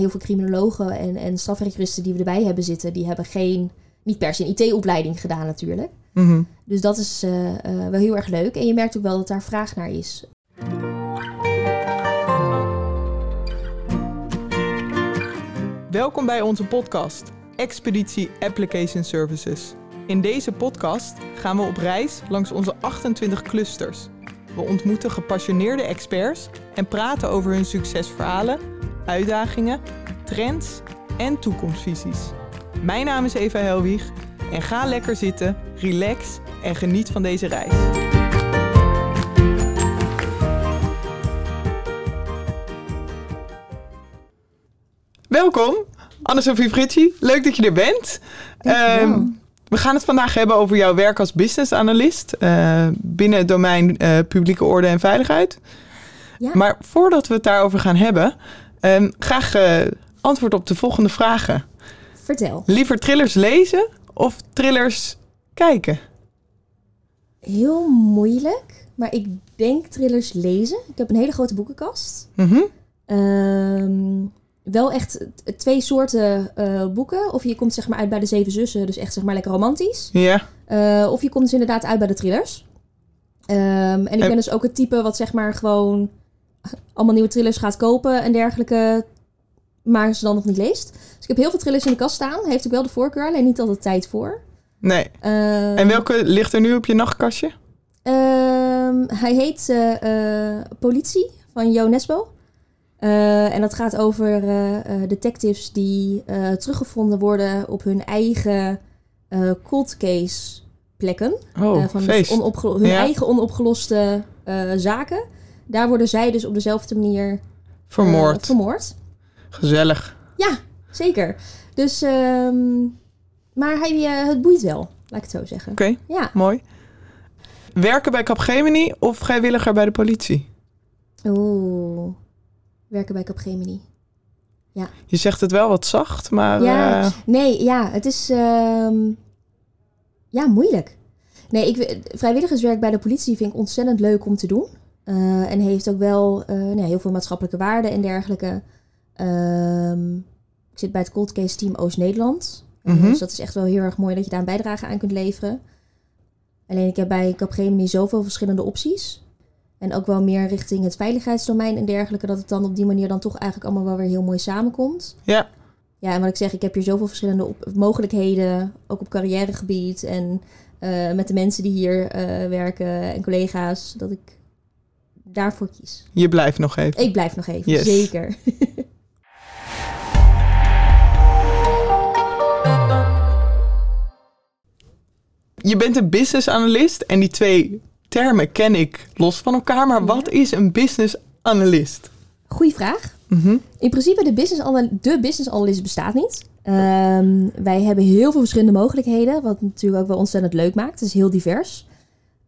Heel veel criminologen en, en strafrechtjuristen die we erbij hebben zitten, die hebben geen, niet per se een IT-opleiding gedaan natuurlijk. Mhm. Dus dat is eh, eh, wel heel erg leuk. En je merkt ook wel dat daar vraag naar is. Welkom bij onze podcast, Expeditie Application Services. In deze podcast gaan we op reis langs onze 28 clusters. We ontmoeten gepassioneerde experts en praten over hun succesverhalen, uitdagingen, trends en toekomstvisies. Mijn naam is Eva Helwig en ga lekker zitten, relax en geniet van deze reis. Welkom, Anne-Sophie Fritschie. Leuk dat je er bent. Ehm, we gaan het vandaag hebben over jouw werk als business analyst eh, binnen het domein eh, publieke orde en veiligheid. Ja. Maar voordat we het daarover gaan hebben, ehm, graag eh, antwoord op de volgende vragen. Vertel. Liever thrillers lezen of thrillers kijken? Heel moeilijk, maar ik denk thrillers lezen. Ik heb een hele grote boekenkast. Mhm. Ehm, wel echt twee soorten eh, boeken. Of je komt zeg maar uit bij de Zeven Zussen, dus echt zeg maar lekker romantisch. Ja, Eh, of je komt dus inderdaad uit bij de thrillers. Ehm, en ik En- ben dus ook het type wat zeg maar gewoon allemaal nieuwe thrillers gaat kopen en dergelijke, maar ze dan nog niet leest. Dus ik heb heel veel thrillers in de kast staan. Heeft ook wel de voorkeur, alleen niet altijd tijd voor. nee. Ehm, En welke ligt er nu op je nachtkastje? Ehm, hij heet eh, eh, Politie van Jo Nesbo. Eh, en dat gaat over detectives die teruggevonden worden op hun eigen cold case plekken. Oh, van feest. dus onopgelo- hun Ja. eigen onopgeloste zaken. Daar worden zij dus op dezelfde manier eh, Vermoord. vermoord. Gezellig. Ja, zeker. Dus, ehm, maar hij, eh, het boeit wel, laat ik het zo zeggen. Oké, Ja. mooi. Werken bij Capgemini of vrijwilliger bij de politie? Oeh, werken bij Capgemini. Je zegt het wel wat zacht, maar... Ja, eh, nee, ja, het is ehm, ja, moeilijk. Nee, ik, vrijwilligerswerk bij de politie vind ik ontzettend leuk om te doen. Eh, en heeft ook wel eh, nou ja, heel veel maatschappelijke waarden en dergelijke. Ehm, ik zit bij het cold case team Oost-Nederland. Eh, Mhm. Dus dat is echt wel heel erg mooi dat je daar een bijdrage aan kunt leveren. Alleen ik heb bij Capgemini zoveel verschillende opties. En ook wel meer richting het veiligheidsdomein en dergelijke. Dat het dan op die manier dan toch eigenlijk allemaal wel weer heel mooi samenkomt. ja, Ja, en wat ik zeg, ik heb hier zoveel verschillende mogelijkheden, ook op carrièregebied en met de mensen die hier werken en collega's, dat ik daarvoor kies. je blijft nog even. Ik blijf nog even, Yes. zeker. Je bent een business analyst en die twee termen ken ik los van elkaar. Maar Ja. wat is een business analyst? Goeie vraag. Mhm. In principe, de business, anal- de business analyst bestaat niet. Ehm, wij hebben heel veel verschillende mogelijkheden, wat natuurlijk ook wel ontzettend leuk maakt. Het is heel divers.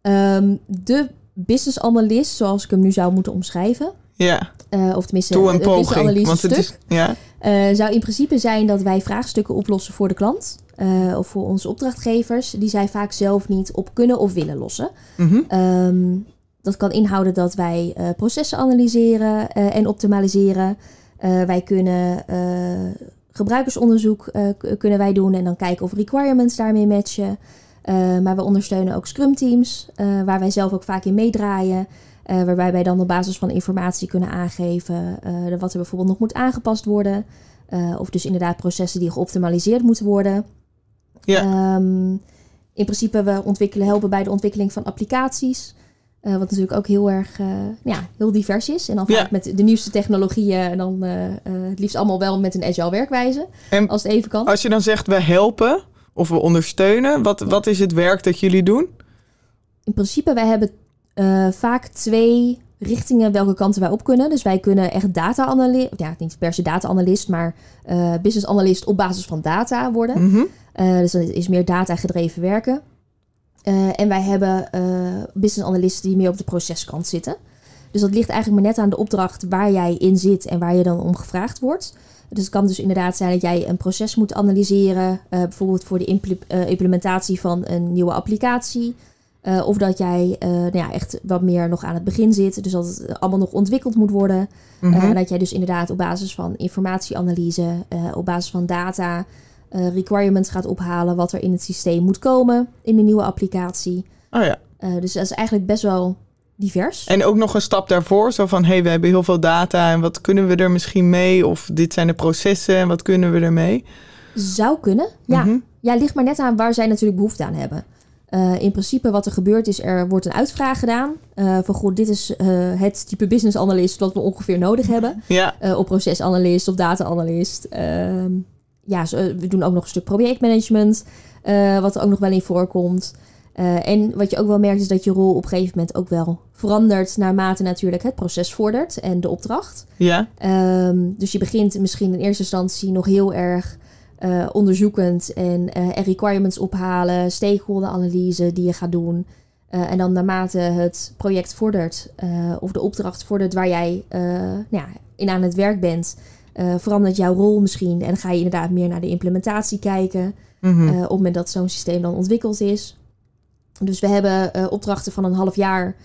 Ehm, de business analyst, zoals ik hem nu zou moeten omschrijven, Ja, eh, of tenminste doe een business poging. analyse Want het stuk, is, ja, eh, zou in principe zijn dat wij vraagstukken oplossen voor de klant eh, of voor onze opdrachtgevers, die zij vaak zelf niet op kunnen of willen lossen. Mhm. Ehm, dat kan inhouden dat wij eh, processen analyseren eh, en optimaliseren. Eh, wij kunnen eh, gebruikersonderzoek eh, kunnen wij doen en dan kijken of requirements daarmee matchen. Eh, maar we ondersteunen ook scrum teams, eh, waar wij zelf ook vaak in meedraaien. eh, waarbij wij dan op basis van informatie kunnen aangeven wat er bijvoorbeeld nog moet aangepast worden. Of dus inderdaad processen die geoptimaliseerd moeten worden. Ja. Ehm, in principe, we ontwikkelen, helpen bij de ontwikkeling van applicaties. wat natuurlijk ook heel erg ja, heel divers is. En dan Ja. vaak met de nieuwste technologieën. En dan het liefst allemaal wel met een agile werkwijze. En Als het even kan. als je dan zegt we helpen of we ondersteunen, wat, wat is het werk dat jullie doen? In principe, wij hebben eh, vaak twee richtingen welke kanten wij op kunnen. Dus wij kunnen echt data-analyst, ja, niet per se data-analyst, maar eh business analyst op basis van data worden. Mhm. Eh, dus dat is meer data-gedreven werken. Eh, en wij hebben eh, business analisten die meer op de proceskant zitten. Dus dat ligt eigenlijk maar net aan de opdracht waar jij in zit en waar je dan om gevraagd wordt. Dus het kan dus inderdaad zijn dat jij een proces moet analyseren, eh, bijvoorbeeld voor de eh, implementatie van een nieuwe applicatie. Uh, of dat jij uh, nou ja, echt wat meer nog aan het begin zit. Dus dat het allemaal nog ontwikkeld moet worden. Mm -hmm. uh, dat jij dus inderdaad op basis van informatieanalyse, op basis van data, requirements gaat ophalen wat er in het systeem moet komen in de nieuwe applicatie. Oh ja. dus dat is eigenlijk best wel divers. En ook nog een stap daarvoor, zo van hé, hey, we hebben heel veel data en wat kunnen we er misschien mee? Of dit zijn de processen en wat kunnen we ermee? Zou kunnen, ja. Mhm. Ja, ligt maar net aan waar zij natuurlijk behoefte aan hebben. Uh, in principe wat er gebeurt is, er wordt een uitvraag gedaan. Uh, van goed, dit is uh, het type business analyst wat we ongeveer nodig hebben. Ja. of procesanalist of data analyst. Ehm, ja, we doen ook nog een stuk projectmanagement, wat er ook nog wel in voorkomt. En wat je ook wel merkt is dat je rol op een gegeven moment ook wel verandert naarmate natuurlijk het proces vordert en de opdracht. Ja. Ehm, dus je begint misschien in eerste instantie nog heel erg uh, onderzoekend en uh, requirements ophalen, stakeholder-analyse die je gaat doen. En dan naarmate het project vordert of de opdracht vordert waar jij nou ja, in aan het werk bent, verandert jouw rol misschien en ga je inderdaad meer naar de implementatie kijken mm -hmm. op het moment dat zo'n systeem dan ontwikkeld is. Dus we hebben opdrachten van een half jaar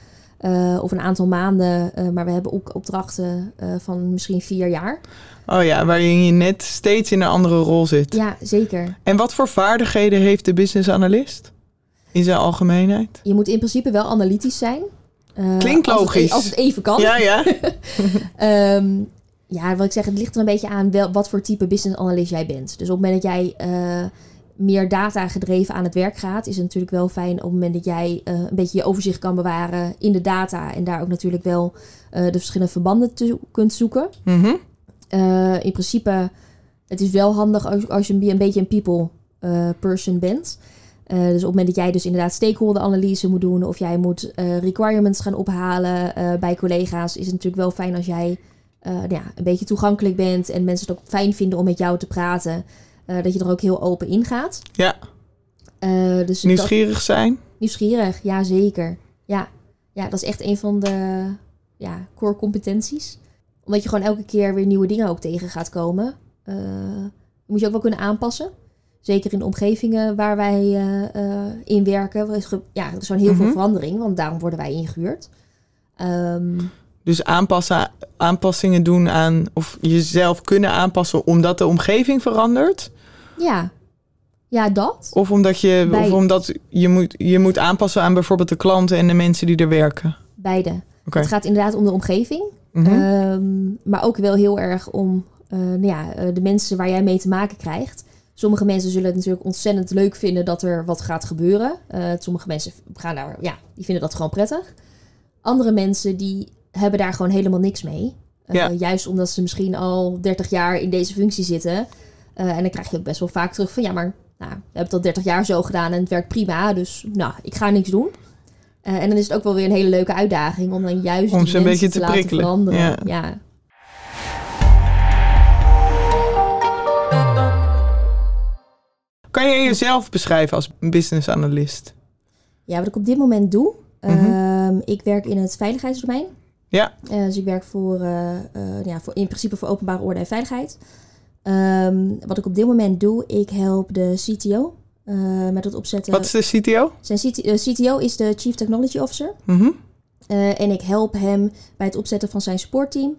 of een aantal maanden, maar we hebben ook opdrachten van misschien vier jaar. Oh ja, waarin je net steeds in een andere rol zit. Ja, zeker. En wat voor vaardigheden heeft de business analyst in zijn algemeenheid? Je moet in principe wel analytisch zijn. Klinkt als logisch. Het, als het even kan. Ja, ja. um, ja, wat ik zeg, het ligt er een beetje aan wel, wat voor type business analyst jij bent. Dus op het moment dat jij meer data gedreven aan het werk gaat, is het natuurlijk wel fijn op het moment dat jij uh, een beetje je overzicht kan bewaren in de data en daar ook natuurlijk wel de verschillende verbanden te, kunt zoeken. Mm -hmm. Uh, in principe, het is wel handig als, als je een, een beetje een people person bent. Dus op het moment dat jij dus inderdaad stakeholder analyse moet doen of jij moet requirements gaan ophalen bij collega's, is het natuurlijk wel fijn als jij ja, een beetje toegankelijk bent en mensen het ook fijn vinden om met jou te praten. Dat je er ook heel open in gaat. Ja. dus nieuwsgierig dat, zijn? Nieuwsgierig, ja zeker. Ja. ja, dat is echt een van de ja, core competenties omdat je gewoon elke keer weer nieuwe dingen ook tegen gaat komen. Uh, moet je ook wel kunnen aanpassen. Zeker in omgevingen waar wij in werken. Ja, er is gewoon heel Mhm. veel verandering, want daarom worden wij ingehuurd. Um, Dus aanpassen, aanpassingen doen aan, of jezelf kunnen aanpassen omdat de omgeving verandert? Ja. ja, dat. Of omdat je, Bij- of omdat je, moet, je moet aanpassen aan bijvoorbeeld de klanten en de mensen die er werken? Beide. Het gaat inderdaad om de omgeving. Mhm. Ehm, maar ook wel heel erg om eh, nou ja, eh, de mensen waar jij mee te maken krijgt. Sommige mensen zullen het natuurlijk ontzettend leuk vinden dat er wat gaat gebeuren. Eh, sommige mensen gaan daar, ja, die vinden dat gewoon prettig. Andere mensen die hebben daar gewoon helemaal niks mee. Ja. Juist omdat ze misschien al 30 jaar in deze functie zitten. Eh, en dan krijg je ook best wel vaak terug van ja, maar nou, we hebben het al 30 jaar zo gedaan en het werkt prima. Dus nou, ik ga niks doen. Eh, en dan is het ook wel weer een hele leuke uitdaging om dan juist Om ze een beetje te laten prikkelen. veranderen. Ja. ja. Kan je jezelf beschrijven als business analyst? Ja, wat ik op dit moment doe. Mhm. ehm, ik werk in het veiligheidsdomein. Ja. Eh, dus ik werk voor, ja, voor, in principe voor openbare orde en veiligheid. Ehm, wat ik op dit moment doe, ik help de CTO eh, met het opzetten. Wat is de CTO? Zijn CT, eh, CTO is de Chief Technology Officer. Mhm. Eh, en ik help hem bij het opzetten van zijn supportteam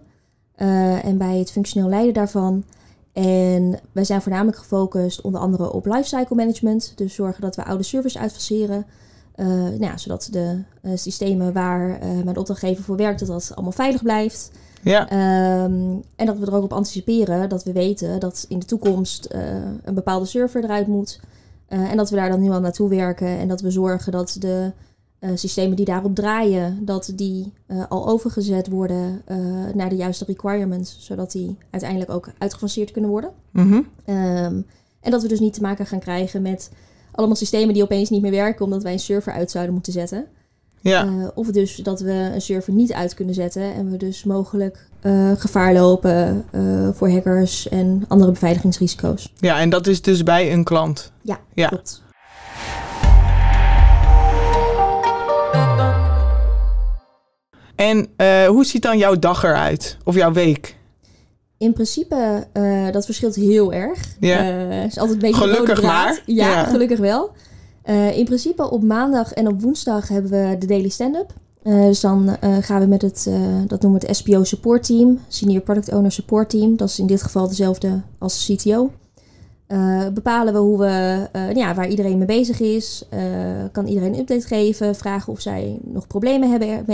eh, en bij het functioneel leiden daarvan. En wij zijn voornamelijk gefocust onder andere op lifecycle management. Dus zorgen dat we oude servers uitfaseren. eh, nou ja, zodat de systemen waar mijn opdrachtgever voor werkt, dat dat allemaal veilig blijft. Ja. Ehm, en dat we er ook op anticiperen dat we weten dat in de toekomst eh, een bepaalde server eruit moet. Eh, en dat we daar dan nu al naartoe werken. En dat we zorgen dat de eh, systemen die daarop draaien, dat die al overgezet worden naar de juiste requirements. Zodat die uiteindelijk ook uitgefaseerd kunnen worden. Mhm. Ehm, en dat we dus niet te maken gaan krijgen met allemaal systemen die opeens niet meer werken omdat wij een server uit zouden moeten zetten. Ja. Eh, of dus dat we een server niet uit kunnen zetten en we dus mogelijk eh, gevaar lopen eh, voor hackers en andere beveiligingsrisico's. ja, en dat is dus bij een klant. Ja, Ja. klopt. En hoe ziet dan jouw dag eruit? Of jouw week? In principe, dat verschilt heel erg. Ja. Eh, is altijd een beetje Gelukkig maar. Ja, Ja. gelukkig wel. Eh, in principe op maandag en op woensdag hebben we de daily stand-up. Eh, dus dan eh, gaan we met het, dat noemen we het SPO support team, Senior Product Owner Support Team. Dat is in dit geval dezelfde als CTO. Eh, bepalen we hoe we, ja, waar iedereen mee bezig is. Kan iedereen een update geven. Vragen of zij nog problemen hebben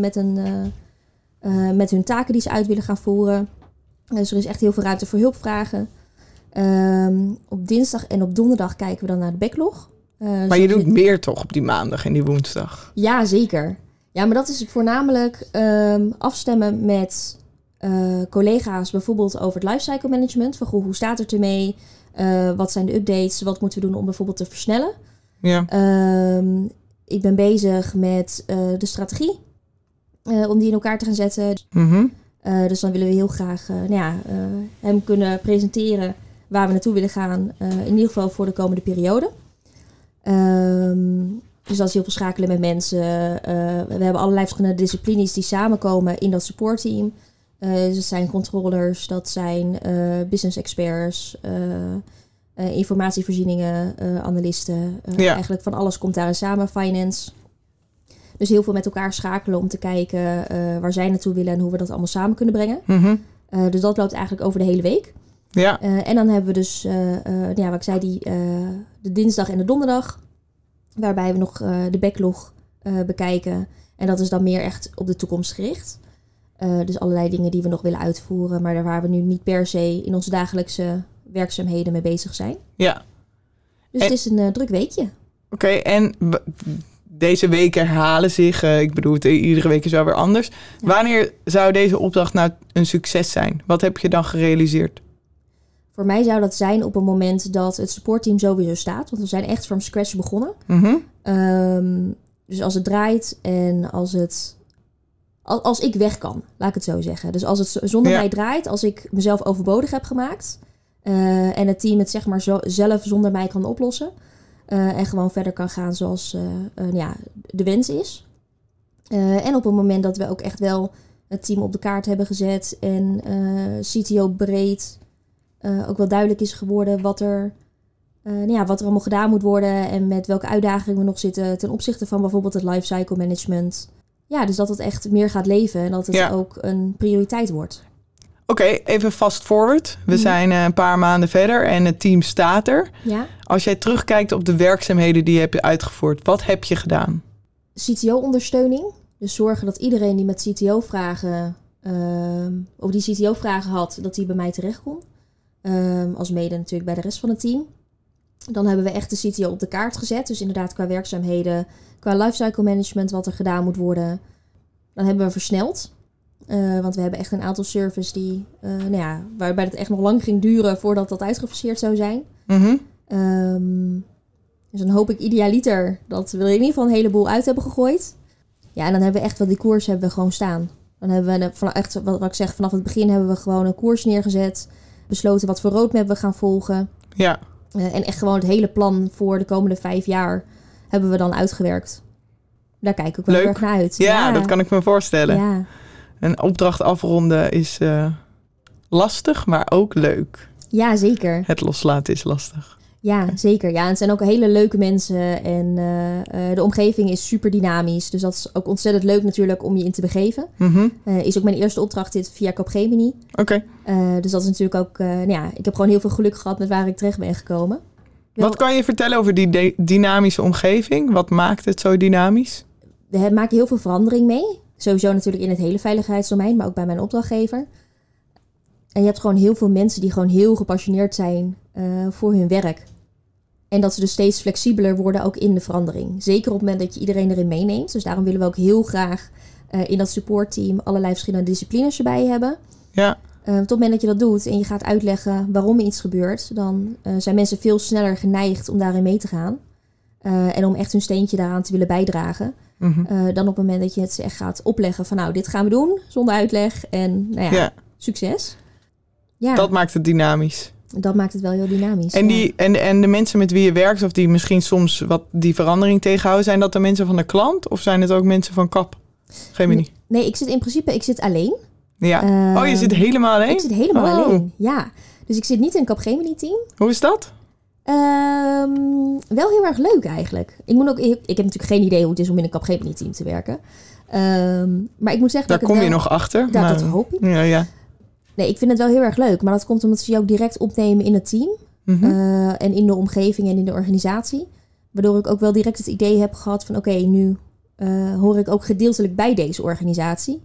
met, een, met hun taken die ze uit willen gaan voeren. Dus er is echt heel veel ruimte voor hulpvragen. Ehm, op dinsdag en op donderdag kijken we dan naar de backlog. Eh, Maar je doet meer toch op die maandag en die woensdag? ja, zeker. Ja, maar dat is voornamelijk ehm, afstemmen met eh, collega's, bijvoorbeeld over het lifecycle management. Van goh, hoe staat het ermee? Eh, wat zijn de updates? Wat moeten we doen om bijvoorbeeld te versnellen? Ja. Ehm, ik ben bezig met de strategie, om die in elkaar te gaan zetten. Mhm. Eh, dus dan willen we heel graag nou ja, hem kunnen presenteren waar we naartoe willen gaan. in ieder geval voor de komende periode. Ehm, dus dat is heel veel schakelen met mensen. Eh, we hebben allerlei verschillende disciplines die samenkomen in dat supportteam. Eh dus het zijn controllers, dat zijn eh, business experts, informatievoorzieningen, analisten. Ja. Eigenlijk van alles komt daarin samen, finance. Dus heel veel met elkaar schakelen om te kijken waar zij naartoe willen en hoe we dat allemaal samen kunnen brengen. Mhm. Dus dat loopt eigenlijk over de hele week. Ja. Eh, en dan hebben we dus, eh, eh, ja, wat ik zei, die, de dinsdag en de donderdag. Waarbij we nog de backlog bekijken. En dat is dan meer echt op de toekomst gericht. Dus allerlei dingen die we nog willen uitvoeren. Maar daar waar we nu niet per se in onze dagelijkse werkzaamheden mee bezig zijn. Ja. Dus En- het is een druk weekje. Oké, en deze weken herhalen zich. ik bedoel, het, iedere week is wel weer anders. Ja. Wanneer zou deze opdracht nou een succes zijn? Wat heb je dan gerealiseerd? Voor mij zou dat zijn op een moment dat het supportteam sowieso staat. Want we zijn echt from scratch begonnen. Mhm. Ehm, dus als het draait en als het. Als, als ik weg kan, laat ik het zo zeggen. Dus als het zonder Ja. mij draait, als ik mezelf overbodig heb gemaakt. eh, en het team het zeg maar zo, zelf zonder mij kan oplossen. eh, en gewoon verder kan gaan zoals eh, ja, de wens is. En op het moment dat we ook echt wel het team op de kaart hebben gezet. En CTO breed eh, ook wel duidelijk is geworden wat er eh, nou ja, wat er allemaal gedaan moet worden en met welke uitdagingen we nog zitten ten opzichte van bijvoorbeeld het lifecycle management. Ja, dus dat het echt meer gaat leven en dat het Ja. ook een prioriteit wordt. Oké, even fast forward. We Mhm. zijn eh, een paar maanden verder en het team staat er. Ja. Als jij terugkijkt op de werkzaamheden die je hebt uitgevoerd, wat heb je gedaan? CTO-ondersteuning. Dus zorgen dat iedereen die met CTO-vragen ehm, of die CTO-vragen had, dat die bij mij terecht kon. Ehm, als mede natuurlijk bij de rest van het team. Dan hebben we echt de CTO op de kaart gezet. Dus inderdaad qua werkzaamheden, qua lifecycle management, wat er gedaan moet worden. Dan hebben we versneld. Eh, want we hebben echt een aantal services die, eh, nou ja, waarbij het echt nog lang ging duren voordat dat uitgefaseerd zou zijn. Mhm. Ehm, dus dan hoop ik idealiter dat we er in ieder geval een heleboel uit hebben gegooid. Ja, en dan hebben we echt wel die koers hebben we gewoon staan. Dan hebben we van echt, wat, wat ik zeg, vanaf het begin hebben we gewoon een koers neergezet. Besloten wat voor roadmap we gaan volgen. Ja, Eh, en echt gewoon het hele plan voor de komende vijf jaar hebben we dan uitgewerkt. Daar kijk ik wel Leuk. erg naar uit. ja, dat kan ik me voorstellen. Ja, Een opdracht afronden is eh, lastig, maar ook leuk. ja, zeker. Het loslaten is lastig. Ja, zeker. Ja, en het zijn ook hele leuke mensen. En eh, eh, de omgeving is super dynamisch. Dus dat is ook ontzettend leuk natuurlijk om je in te begeven. Mhm. Eh, is ook mijn eerste opdracht dit via Capgemini. Oké, dus dat is natuurlijk ook... nou ja, ik heb gewoon heel veel geluk gehad met waar ik terecht ben gekomen. Wel, wat kan je vertellen over die dynamische omgeving? Wat maakt het zo dynamisch? We maken heel veel verandering mee. Sowieso natuurlijk in het hele veiligheidsdomein, maar ook bij mijn opdrachtgever. En je hebt gewoon heel veel mensen die gewoon heel gepassioneerd zijn voor hun werk. En dat ze dus steeds flexibeler worden ook in de verandering. Zeker op het moment dat je iedereen erin meeneemt. Dus daarom willen we ook heel graag eh, in dat supportteam allerlei verschillende disciplines erbij hebben. Ja, Eh, op het moment dat je dat doet en je gaat uitleggen waarom iets gebeurt, dan eh, zijn mensen veel sneller geneigd om daarin mee te gaan. En om echt hun steentje daaraan te willen bijdragen. Mhm. Dan op het moment dat je het ze echt gaat opleggen van nou, dit gaan we doen zonder uitleg en nou ja, ja, succes. Ja, dat, maakt het dynamisch. Maakt het wel heel dynamisch. En, ja. die, en, en de mensen met wie je werkt, of die misschien soms wat die verandering tegenhouden, zijn dat de mensen van de klant of zijn het ook mensen van kap? Geen idee. Nee, ik zit in principe ik zit alleen. Ja. Eh, oh, je zit helemaal alleen? Ik zit helemaal Oh. alleen, ja. Dus ik zit niet in een Capgemini-team. Hoe is dat? Ehm, wel heel erg leuk eigenlijk. Ik, moet ook, ik, ik heb natuurlijk geen idee hoe het is om in een Capgemini team te werken. Ehm, maar ik moet zeggen... Daar dat kom je nog achter. Ja, maar- dat hoop ik. Ja, ja. Nee, ik vind het wel heel erg leuk. Maar dat komt omdat ze je ook direct opnemen in het team. Mhm. eh, en in de omgeving en in de organisatie. Waardoor ik ook wel direct het idee heb gehad van... oké, nu eh, hoor ik ook gedeeltelijk bij deze organisatie.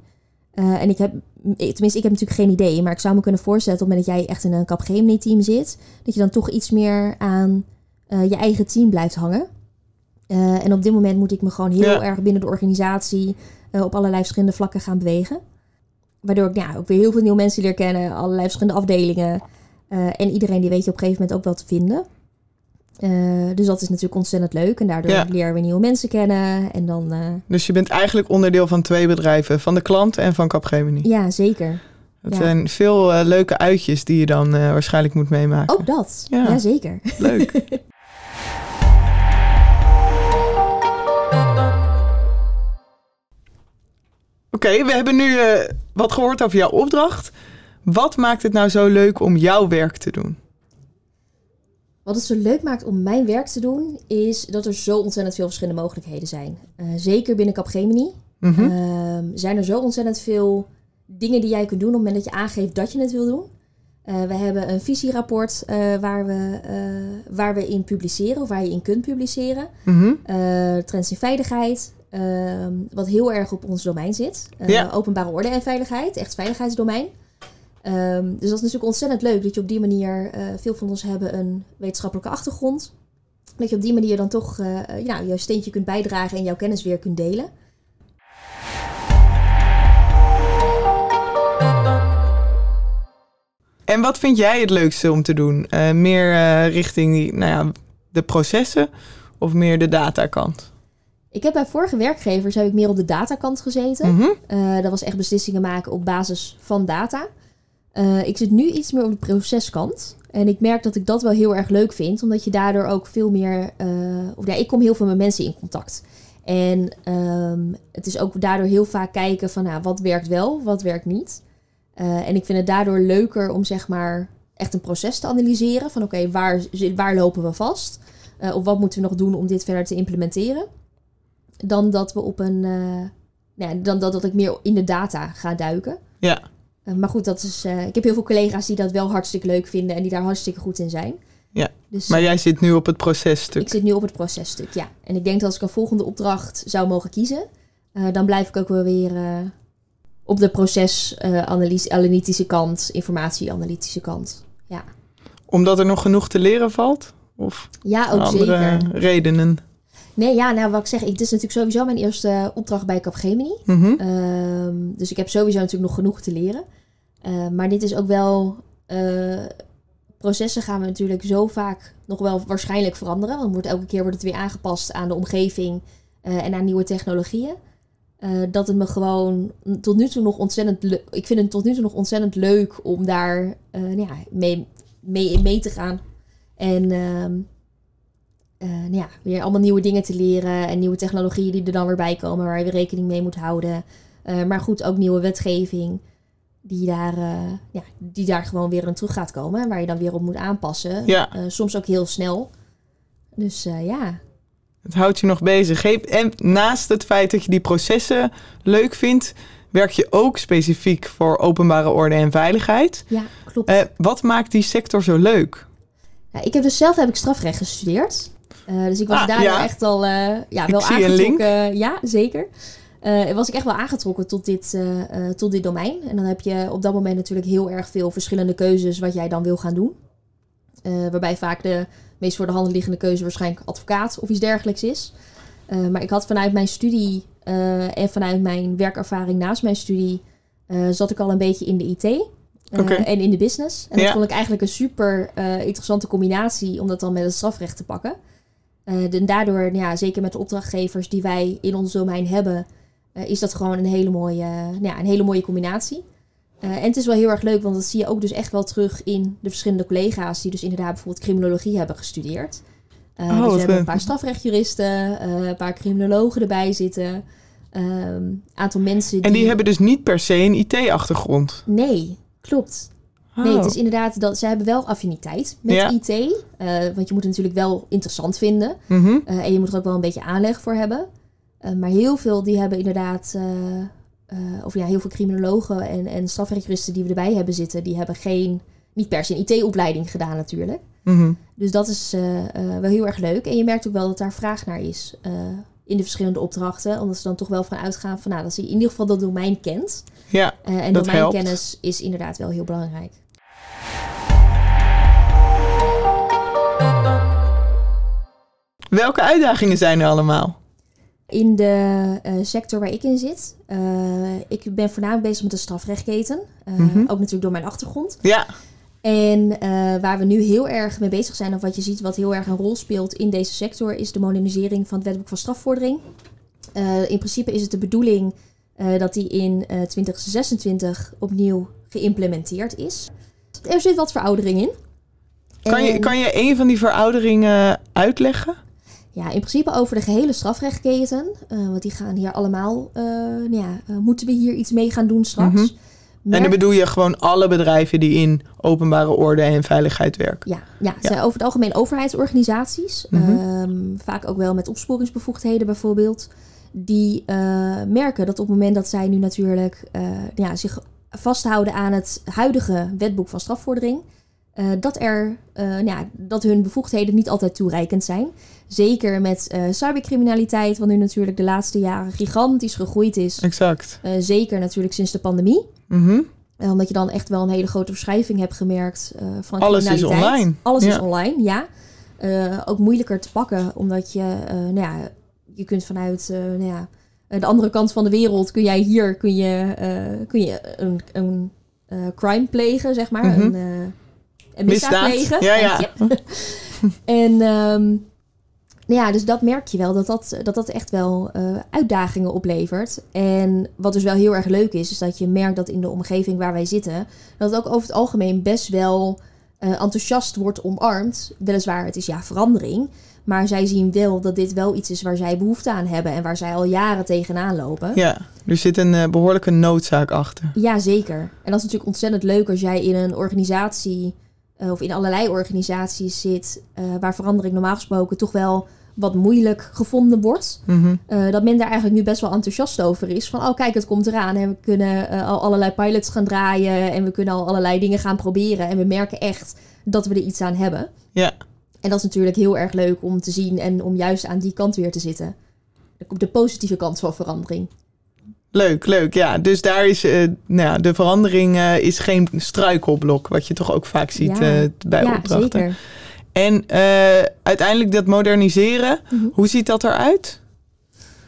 Eh, en ik heb, tenminste, ik heb natuurlijk geen idee... maar ik zou me kunnen voorstellen... op het moment dat jij echt in een Capgemini-team zit... dat je dan toch iets meer aan je eigen team blijft hangen. En op dit moment moet ik me gewoon heel Ja. erg binnen de organisatie... op allerlei verschillende vlakken gaan bewegen. Waardoor ik ja, ook weer heel veel nieuwe mensen leer kennen... allerlei verschillende afdelingen... Eh, en iedereen die weet je op een gegeven moment ook wel te vinden. Eh, dus dat is natuurlijk ontzettend leuk. En daardoor Ja. leren we nieuwe mensen kennen. En dan, eh, Dus je bent eigenlijk onderdeel van twee bedrijven. Van de klant en van Capgemini. ja, zeker. Het ja. zijn veel leuke uitjes die je dan waarschijnlijk moet meemaken. Ook dat. Ja. Ja, zeker. Leuk. Oké, we hebben nu eh, wat gehoord over jouw opdracht. Wat maakt het nou zo leuk om jouw werk te doen? Wat het zo leuk maakt om mijn werk te doen, is dat er zo ontzettend veel verschillende mogelijkheden zijn. Eh, zeker binnen Capgemini Mhm. Ehm, zijn er zo ontzettend veel dingen die jij kunt doen op het moment dat je aangeeft dat je het wil doen. Eh, we hebben een visierapport waar, we, waar we in publiceren, of waar je in kunt publiceren. Eh, trends in veiligheid, wat heel erg op ons domein zit. Eh, Ja. Openbare orde en veiligheid, echt veiligheidsdomein. Ehm, dus dat is natuurlijk ontzettend leuk dat je op die manier, eh, veel van ons hebben een wetenschappelijke achtergrond. Dat je op die manier dan toch ja, jouw steentje kunt bijdragen en jouw kennis weer kunt delen. En wat vind jij het leukste om te doen? Meer richting die, nou ja, de processen of meer de datakant? Ik heb bij vorige werkgevers heb ik meer op de datakant gezeten. Mhm. Eh, dat was echt beslissingen maken op basis van data. Eh, ik zit nu iets meer op de proceskant. En ik merk dat ik dat wel heel erg leuk vind. Omdat je daardoor ook veel meer... eh, of ja, ik kom heel veel met mensen in contact. En ehm, het is ook daardoor heel vaak kijken van... Nou, wat werkt wel, wat werkt niet. En ik vind het daardoor leuker om zeg maar echt een proces te analyseren. Van oké, waar, waar lopen we vast? Of wat moeten we nog doen om dit verder te implementeren? Dan dat we op een... eh, ja, dan dat, dat ik meer in de data ga duiken. Ja. Eh, maar goed, dat is, eh, ik heb heel veel collega's die dat wel hartstikke leuk vinden en die daar hartstikke goed in zijn. Ja, Dus Maar jij zit nu op het processtuk. ik zit nu op het processtuk, ja. En ik denk dat als ik een volgende opdracht zou mogen kiezen, dan blijf ik ook wel weer op de procesanalytische kant, informatie-analytische kant. Ja, Omdat er nog genoeg te leren valt? Of ja ook andere zeker. redenen? Nee, ja, nou wat ik zeg, ik, dit is natuurlijk sowieso mijn eerste opdracht bij Capgemini. Mhm. Ehm, dus ik heb sowieso natuurlijk nog genoeg te leren. Eh, maar dit is ook wel. eh, processen gaan we natuurlijk zo vaak nog wel waarschijnlijk veranderen. Want wordt, elke keer wordt het weer aangepast aan de omgeving eh, en aan nieuwe technologieën. Eh, dat het me gewoon tot nu toe nog ontzettend. Ik vind het tot nu toe nog ontzettend leuk om daar eh, nou ja, mee, mee in mee te gaan. En eh, nou ja, weer allemaal nieuwe dingen te leren en nieuwe technologieën die er dan weer bij komen, waar je weer rekening mee moet houden. Eh, maar goed, ook nieuwe wetgeving die daar, eh, ja, die daar gewoon weer in terug gaat komen. Waar je dan weer op moet aanpassen. Ja. Soms ook heel snel. Dus ja, Het houdt je nog bezig. En naast het feit dat je die processen leuk vindt, werk je ook specifiek voor openbare orde en veiligheid. ja, klopt. Wat maakt die sector zo leuk? Ja, ik heb dus zelf heb ik strafrecht gestudeerd. Eh, dus ik was Ah, daar ja. echt al eh, ja, Ik wel aangetrokken. Ja, zeker. Eh, was ik echt wel aangetrokken tot dit, tot dit domein. En dan heb je op dat moment natuurlijk heel erg veel verschillende keuzes wat jij dan wil gaan doen. Waarbij vaak de meest voor de hand liggende keuze waarschijnlijk advocaat of iets dergelijks is. Maar ik had vanuit mijn studie en vanuit mijn werkervaring naast mijn studie... zat ik al een beetje in de IT en in de business. En dat vond ik eigenlijk een super interessante combinatie... om dat dan met het strafrecht te pakken. Eh, en daardoor, ja, zeker met de opdrachtgevers die wij in ons domein hebben... eh, is dat gewoon een hele mooie, nou ja, een hele mooie combinatie. Eh, en het is wel heel erg leuk, want dat zie je ook dus echt wel terug in de verschillende collega's die dus inderdaad bijvoorbeeld criminologie hebben gestudeerd. Oh, dus we hebben leuk. een paar strafrechtjuristen, een paar criminologen erbij zitten. Een aantal mensen die... En die hebben dus niet per se een IT-achtergrond. Nee, klopt. Nee, het Oh. is inderdaad dat ze hebben wel affiniteit met Ja. IT. eh, want je moet het natuurlijk wel interessant vinden. Mhm. Eh, en je moet er ook wel een beetje aanleg voor hebben. Eh, maar heel veel die hebben inderdaad... of ja, heel veel criminologen en, en strafrechtjuristen die we erbij hebben zitten... die hebben geen, niet per se een IT-opleiding gedaan natuurlijk. Mhm. Dus dat is wel heel erg leuk. En je merkt ook wel dat daar vraag naar is in de verschillende opdrachten. Omdat ze dan toch wel van uitgaan van... Nou, dat ze in ieder geval dat domein kent. Ja, Eh, en Dat domeinkennis is inderdaad wel heel belangrijk. welke uitdagingen zijn er allemaal? In de eh, sector waar ik in zit, eh, ik ben voornamelijk bezig met de strafrechtketen. Mhm. Ook natuurlijk door mijn achtergrond. Ja, En eh, waar we nu heel erg mee bezig zijn, of wat je ziet wat heel erg een rol speelt in deze sector, is de modernisering van het wetboek van strafvordering. Eh, in principe is het de bedoeling eh, dat die in eh, 2026 opnieuw geïmplementeerd is. Er zit wat veroudering in. kan je, kan je een van die verouderingen uitleggen? Ja, in principe over de gehele strafrechtketen. want die gaan hier allemaal. nou ja, moeten we hier iets mee gaan doen straks? Mhm. Merk- dan bedoel je gewoon alle bedrijven die in openbare orde en veiligheid werken. Ja, ja, het zijn over het algemeen overheidsorganisaties. Mhm. ehm, vaak ook wel met opsporingsbevoegdheden bijvoorbeeld. Die eh, merken dat op het moment dat zij nu natuurlijk eh, ja, zich vasthouden aan het huidige wetboek van strafvordering. Eh, dat, er, eh, nou ja, dat hun bevoegdheden niet altijd toereikend zijn. Zeker met eh, cybercriminaliteit, wat nu natuurlijk de laatste jaren gigantisch gegroeid is. Exact. Zeker natuurlijk sinds de pandemie. Mhm. Omdat je dan echt wel een hele grote verschuiving hebt gemerkt van Alles is online. Alles is online, ja. Ook moeilijker te pakken, omdat je, nou ja, je kunt vanuit, nou ja, de andere kant van de wereld kun jij hier kun je, kun je een, een crime plegen, zeg maar. Mhm. Een misdaad, plegen. Ja, ja. En ehm, nou ja, dus dat merk je wel, dat dat, dat, dat echt wel eh, uitdagingen oplevert. En wat dus wel heel erg leuk is, is dat je merkt dat in de omgeving waar wij zitten, dat het ook over het algemeen best wel eh, enthousiast wordt omarmd. Weliswaar, het is ja verandering. Maar zij zien wel dat dit wel iets is waar zij behoefte aan hebben en waar zij al jaren tegenaan lopen. Ja, er zit een eh, behoorlijke noodzaak achter. Ja, zeker. En dat is natuurlijk ontzettend leuk als jij in een organisatie eh, of in allerlei organisaties zit eh, waar verandering normaal gesproken toch wel wat moeilijk gevonden wordt. Mhm. Eh, dat men daar eigenlijk nu best wel enthousiast over is. Van, oh kijk, het komt eraan en we kunnen al allerlei pilots gaan draaien en we kunnen al allerlei dingen gaan proberen. En we merken echt dat we er iets aan hebben. Ja. En dat is natuurlijk heel erg leuk om te zien en om juist aan die kant weer te zitten. De positieve kant van verandering. Leuk, leuk. Ja, dus daar is eh, nou ja, de verandering eh, is geen struikelblok, wat je toch ook vaak ziet Ja. eh, bij ja, opdrachten. zeker. En uiteindelijk dat moderniseren, Mhm. hoe ziet dat eruit?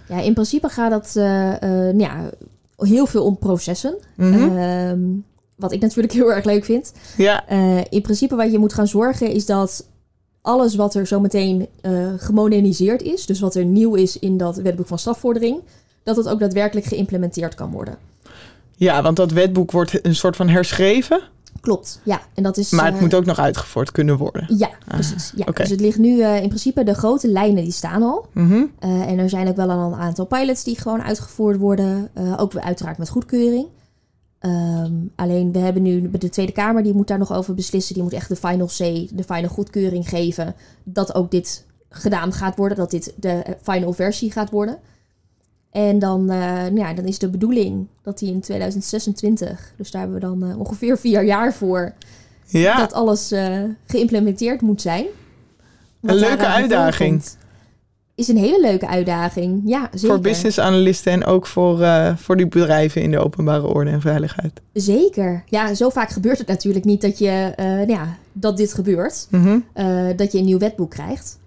Ja, in principe gaat eh, nou ja, heel veel om processen. Mhm. Ehm, wat ik natuurlijk heel erg leuk vind. ja, in principe wat je moet gaan zorgen is dat alles wat er zometeen gemoderniseerd is, dus wat er nieuw is in dat wetboek van strafvordering, dat het ook daadwerkelijk geïmplementeerd kan worden. ja, want dat wetboek wordt een soort van herschreven, Klopt, ja. En dat is. maar het eh, moet ook nog uitgevoerd kunnen worden. Ja, precies. Ja. Dus het ligt nu eh, in principe de grote lijnen die staan al. Mhm. Eh, en er zijn ook wel al een aantal pilots die gewoon uitgevoerd worden. Ook uiteraard met goedkeuring. Ehm, alleen we hebben nu de Tweede Kamer, die moet daar nog over beslissen. Die moet echt de final C, de final goedkeuring geven. Dat ook dit gedaan gaat worden. Dat dit de final versie gaat worden. En dan, eh, nou ja, dan is de bedoeling dat die in 2026, dus daar hebben we dan eh, ongeveer vier jaar voor, Ja, dat alles eh, geïmplementeerd moet zijn. Wat Een leuke uitdaging. Is een hele leuke uitdaging. Ja, zeker. voor business analisten en ook voor, voor die bedrijven in de openbare orde en veiligheid. Zeker. Ja, zo vaak gebeurt het natuurlijk niet dat, je, nou ja, dat dit gebeurt. Mhm. dat je een nieuw wetboek krijgt.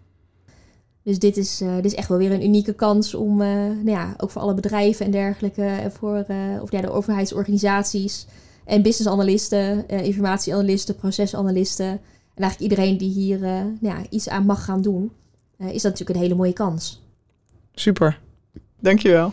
Dus dit is, eh, dit is echt wel weer een unieke kans om, eh, nou ja, ook voor alle bedrijven en dergelijke, en voor eh, of ja, de overheidsorganisaties en businessanalisten, informatieanalisten, procesanalisten en eigenlijk iedereen die hier nou ja, iets aan mag gaan doen, is dat natuurlijk een hele mooie kans. Super. Dankjewel.